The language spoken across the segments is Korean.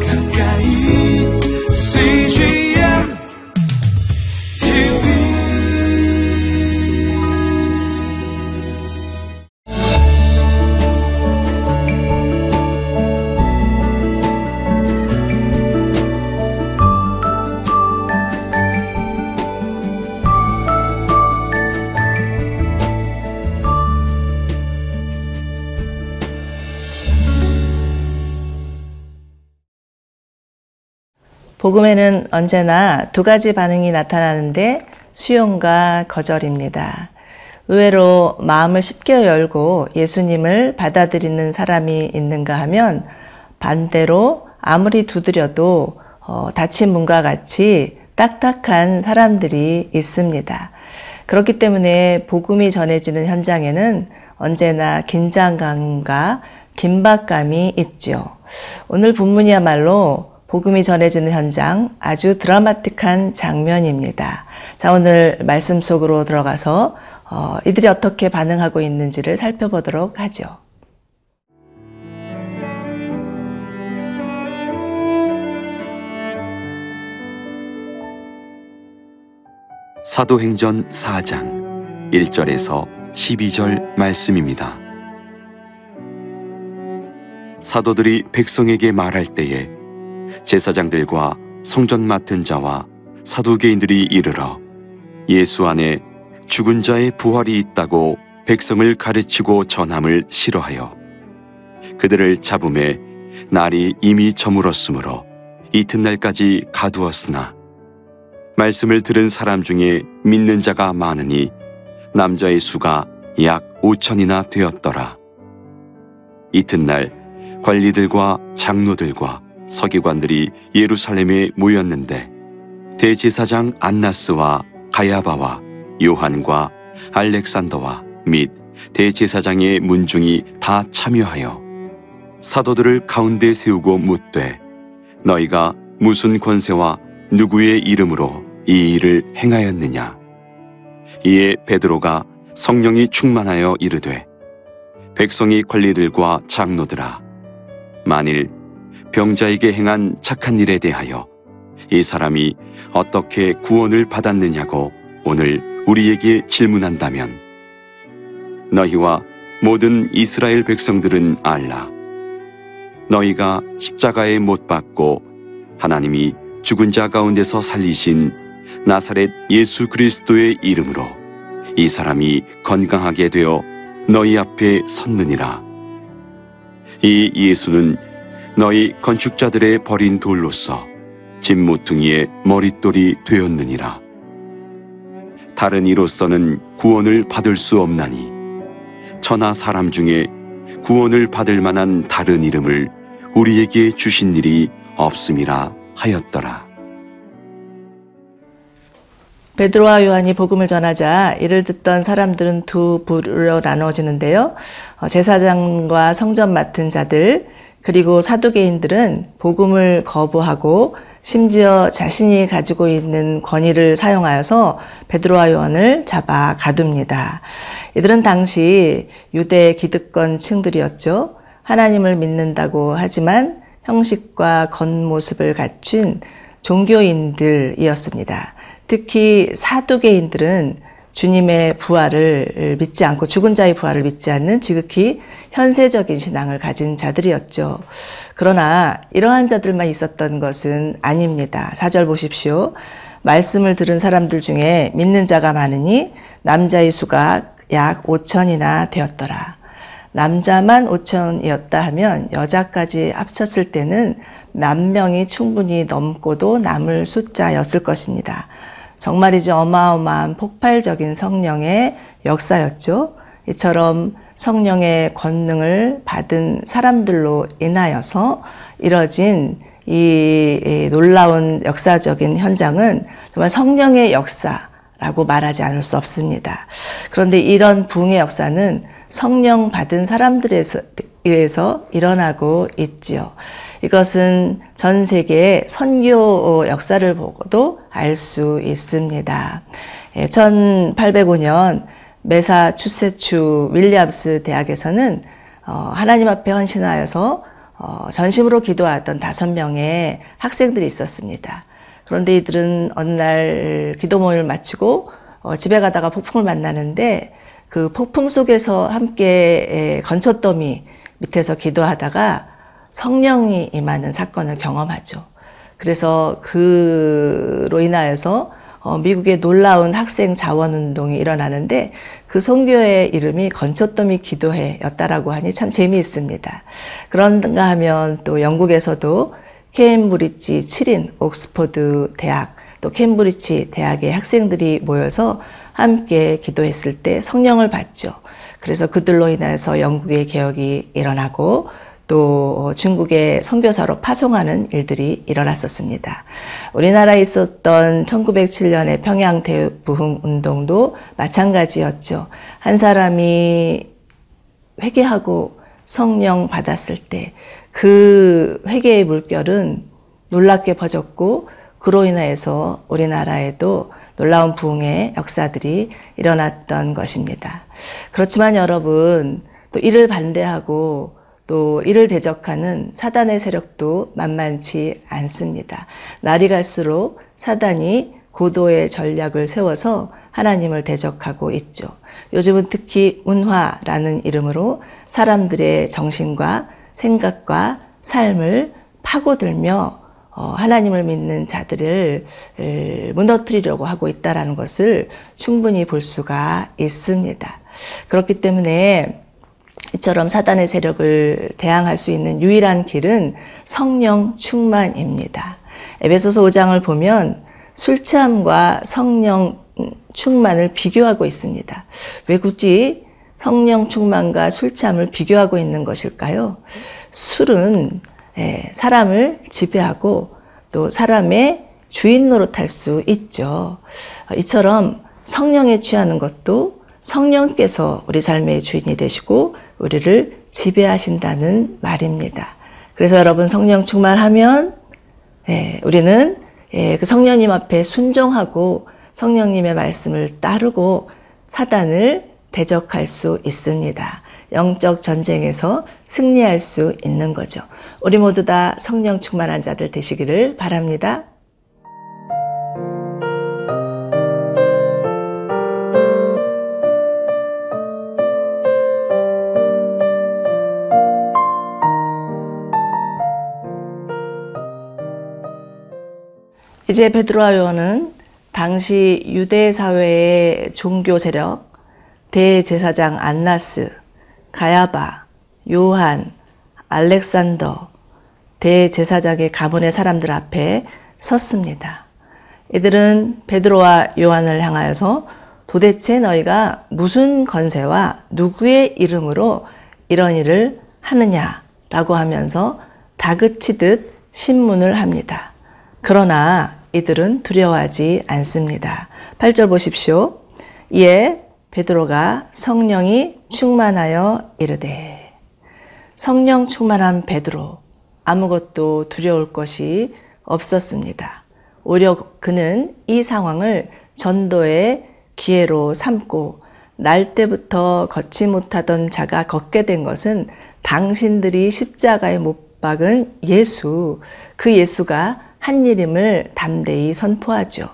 가까 복음에는 언제나 두 가지 반응이 나타나는데 수용과 거절입니다. 의외로 마음을 쉽게 열고 예수님을 받아들이는 사람이 있는가 하면 반대로 아무리 두드려도 어, 닫힌 문과 같이 딱딱한 사람들이 있습니다. 그렇기 때문에 복음이 전해지는 현장에는 언제나 긴장감과 긴박감이 있죠. 오늘 본문이야말로 복음이 전해지는 현장 아주 드라마틱한 장면입니다. 자, 오늘 말씀 속으로 들어가서 어, 이들이 어떻게 반응하고 있는지를 살펴보도록 하죠. 사도행전 4장 1절에서 12절 말씀입니다. 사도들이 백성에게 말할 때에 제사장들과 성전 맡은 자와 사두개인들이 이르러 예수 안에 죽은 자의 부활이 있다고 백성을 가르치고 전함을 싫어하여 그들을 잡음에 날이 이미 저물었으므로 이튿날까지 가두었으나 말씀을 들은 사람 중에 믿는 자가 많으니 남자의 수가 약 5천이나 되었더라. 이튿날 관리들과 장로들과 서기관들이 예루살렘에 모였는데 대제사장 안나스와 가야바와 요한과 알렉산더와 및 대제사장의 문중이 다 참여하여 사도들을 가운데 세우고 묻되 너희가 무슨 권세와 누구의 이름으로 이 일을 행하였느냐? 이에 베드로가 성령이 충만하여 이르되 백성이 관리들과 장로들아 만일 병자에게 행한 착한 일에 대하여 이 사람이 어떻게 구원을 받았느냐고 오늘 우리에게 질문한다면 너희와 모든 이스라엘 백성들은 알라. 너희가 십자가에 못 박고 하나님이 죽은 자 가운데서 살리신 나사렛 예수 그리스도의 이름으로 이 사람이 건강하게 되어 너희 앞에 섰느니라. 이 예수는 너희 건축자들의 버린 돌로서 집모퉁이의 머릿돌이 되었느니라. 다른 이로서는 구원을 받을 수 없나니 천하 사람 중에 구원을 받을 만한 다른 이름을 우리에게 주신 일이 없음이라 하였더라. 베드로와 요한이 복음을 전하자 이를 듣던 사람들은 두 부로 나눠지는데요. 어, 제사장과 성전 맡은 자들 그리고 사두개인들은 복음을 거부하고 심지어 자신이 가지고 있는 권위를 사용하여서 베드로와 요한을 잡아 가둡니다. 이들은 당시 유대 기득권 층들이었죠. 하나님을 믿는다고 하지만 형식과 겉모습을 갖춘 종교인들이었습니다. 특히 사두개인들은 주님의 부활을 믿지 않고 죽은 자의 부활을 믿지 않는 지극히 현세적인 신앙을 가진 자들이었죠. 그러나 이러한 자들만 있었던 것은 아닙니다. 사절 보십시오. 말씀을 들은 사람들 중에 믿는 자가 많으니 남자의 수가 약 5천이나 되었더라. 남자만 5천이었다 하면 여자까지 합쳤을 때는 만 명이 충분히 넘고도 남을 숫자였을 것입니다. 정말이죠. 어마어마한 폭발적인 성령의 역사였죠. 이처럼 성령의 권능을 받은 사람들로 인하여서 이뤄진 이 놀라운 역사적인 현장은 정말 성령의 역사라고 말하지 않을 수 없습니다. 그런데 이런 부흥의 역사는 성령 받은 사람들에 의해서 일어나고 있지요. 이것은 전 세계의 선교 역사를 보고도 알 수 있습니다. 1805년 메사추세츠 윌리엄스 대학에서는 어, 하나님 앞에 헌신하여서 어, 전심으로 기도하던 다섯 명의 학생들이 있었습니다. 그런데 이들은 어느 날 기도 모임을 마치고 어, 집에 가다가 폭풍을 만나는데 그 폭풍 속에서 함께 건초더미 밑에서 기도하다가 성령이 임하는 사건을 경험하죠. 그래서 그로 인하여서 어, 미국의 놀라운 학생 자원 운동이 일어나는데 그 선교의 이름이 건초더미 기도회였다라고 하니 참 재미있습니다. 그런가 하면 또 영국에서도 케임브리지 7인 옥스퍼드 대학 또 캠브리지 대학의 학생들이 모여서 함께 기도했을 때 성령을 받죠. 그래서 그들로 인해서 영국의 개혁이 일어나고 또 중국의 선교사로 파송하는 일들이 일어났었습니다. 우리나라에 있었던 1907년의 평양 대부흥 운동도 마찬가지였죠. 한 사람이 회개하고 성령 받았을 때 그 회개의 물결은 놀랍게 퍼졌고 그로 인해서 우리나라에도 놀라운 부흥의 역사들이 일어났던 것입니다. 그렇지만 여러분 또 이를 반대하고 또 이를 대적하는 사단의 세력도 만만치 않습니다. 날이 갈수록 사단이 고도의 전략을 세워서 하나님을 대적하고 있죠. 요즘은 특히 운화라는 이름으로 사람들의 정신과 생각과 삶을 파고들며 어, 하나님을 믿는 자들을 무너뜨리려고 하고 있다라는 것을 충분히 볼 수가 있습니다. 그렇기 때문에 이처럼 사단의 세력을 대항할 수 있는 유일한 길은 성령 충만입니다. 에베소서 5장을 보면 술 취함과 성령 충만을 비교하고 있습니다. 왜 굳이 성령 충만과 술 취함을 비교하고 있는 것일까요? 술은 예, 사람을 지배하고 또 사람의 주인 노릇할 수 있죠. 이처럼 성령에 취하는 것도 성령께서 우리 삶의 주인이 되시고 우리를 지배하신다는 말입니다. 그래서 여러분 성령 충만하면 예, 우리는 예, 그 성령님 앞에 순종하고 성령님의 말씀을 따르고 사단을 대적할 수 있습니다. 영적 전쟁에서 승리할 수 있는 거죠. 우리 모두 다 성령 충만한 자들 되시기를 바랍니다. 이제 베드로와 요한은 당시 유대 사회의 종교 세력 대제사장 안나스, 가야바, 요한, 알렉산더, 대제사장의 가문의 사람들 앞에 섰습니다. 이들은 베드로와 요한을 향하여서 도대체 너희가 무슨 건세와 누구의 이름으로 이런 일을 하느냐라고 하면서 다그치듯 신문을 합니다. 그러나 이들은 두려워하지 않습니다. 8절 보십시오. 이에 베드로가 성령이 충만하여 이르되 성령 충만한 베드로 아무것도 두려울 것이 없었습니다. 오히려 그는 이 상황을 전도의 기회로 삼고 날 때부터 걷지 못하던 자가 걷게 된 것은 당신들이 십자가에 못 박은 예수, 그 예수가 한 일임을 담대히 선포하죠.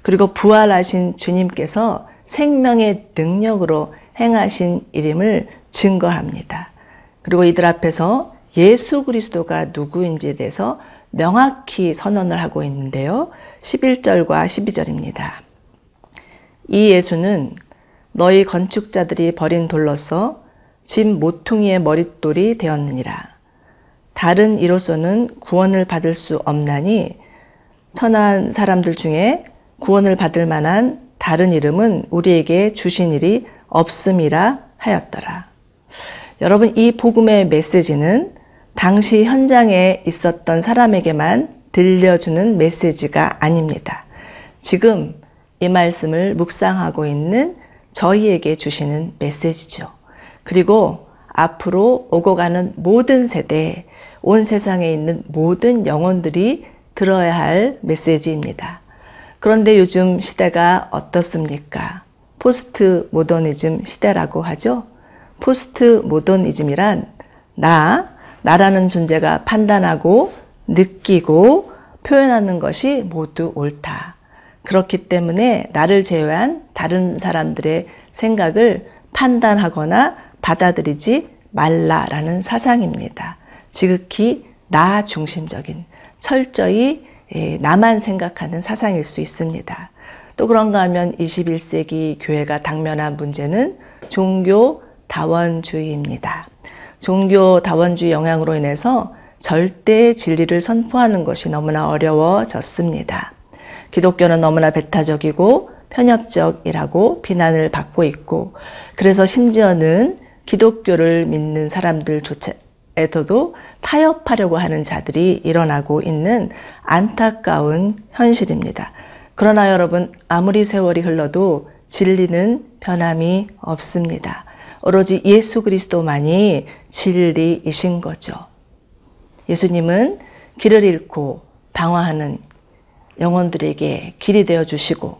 그리고 부활하신 주님께서 생명의 능력으로 행하신 일임을 증거합니다. 그리고 이들 앞에서 예수 그리스도가 누구인지에 대해서 명확히 선언을 하고 있는데요. 11절과 12절입니다. 이 예수는 너희 건축자들이 버린 돌로서 집 모퉁이의 머릿돌이 되었느니라. 다른 이로서는 구원을 받을 수 없나니 천한 사람들 중에 구원을 받을 만한 다른 이름은 우리에게 주신 일이 없음이라 하였더라. 여러분, 이 복음의 메시지는 당시 현장에 있었던 사람에게만 들려주는 메시지가 아닙니다. 지금 이 말씀을 묵상하고 있는 저희에게 주시는 메시지죠. 그리고 앞으로 오고 가는 모든 세대, 온 세상에 있는 모든 영혼들이 들어야 할 메시지입니다. 그런데 요즘 시대가 어떻습니까? 포스트 모더니즘 시대라고 하죠. 포스트 모더니즘이란 나 나라는 존재가 판단하고 느끼고 표현하는 것이 모두 옳다. 그렇기 때문에 나를 제외한 다른 사람들의 생각을 판단하거나 받아들이지 말라라는 사상입니다. 지극히 나 중심적인 철저히 예, 나만 생각하는 사상일 수 있습니다. 또 그런가 하면 21세기 교회가 당면한 문제는 종교 다원주의입니다. 종교 다원주의 영향으로 인해서 절대 진리를 선포하는 것이 너무나 어려워졌습니다. 기독교는 너무나 배타적이고 편협적이라고 비난을 받고 있고, 그래서 심지어는 기독교를 믿는 사람들조차 에서도 타협하려고 하는 자들이 일어나고 있는 안타까운 현실입니다. 그러나 여러분, 아무리 세월이 흘러도 진리는 변함이 없습니다. 오로지 예수 그리스도만이 진리이신 거죠. 예수님은 길을 잃고 방황하는 영혼들에게 길이 되어 주시고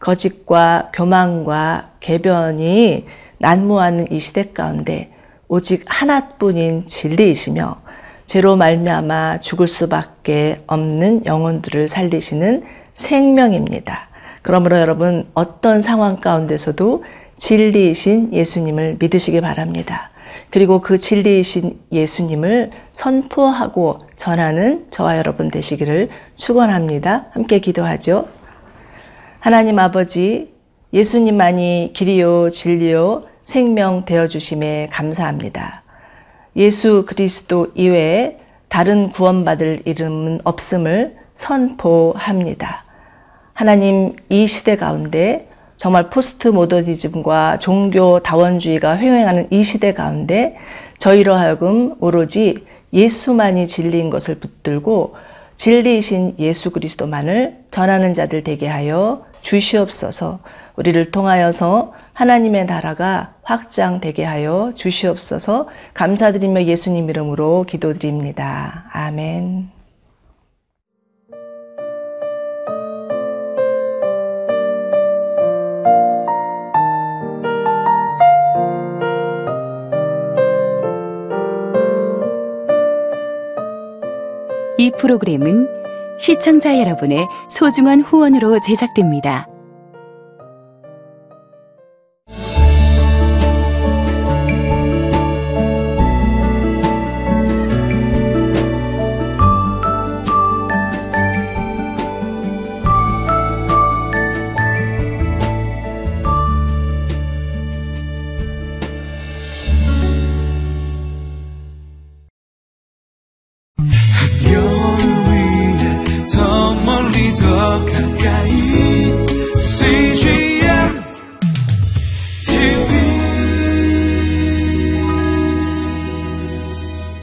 거짓과 교만과 개변이 난무하는 이 시대 가운데 오직 하나뿐인 진리이시며 죄로 말미암아 죽을 수밖에 없는 영혼들을 살리시는 생명입니다. 그러므로 여러분 어떤 상황 가운데서도 진리이신 예수님을 믿으시기 바랍니다. 그리고 그 진리이신 예수님을 선포하고 전하는 저와 여러분 되시기를 축원합니다. 함께 기도하죠. 하나님 아버지 예수님만이 길이요 진리요 생명 되어 주심에 감사합니다. 예수 그리스도 이외에 다른 구원받을 이름은 없음을 선포합니다. 하나님 이 시대 가운데 정말 포스트 모더니즘과 종교 다원주의가 횡행하는 이 시대 가운데 저희로 하여금 오로지 예수만이 진리인 것을 붙들고 진리이신 예수 그리스도만을 전하는 자들 되게 하여 주시옵소서 우리를 통하여서 하나님의 나라가 확장되게 하여 주시옵소서 감사드리며 예수님 이름으로 기도드립니다. 아멘. 이 프로그램은 시청자 여러분의 소중한 후원으로 제작됩니다.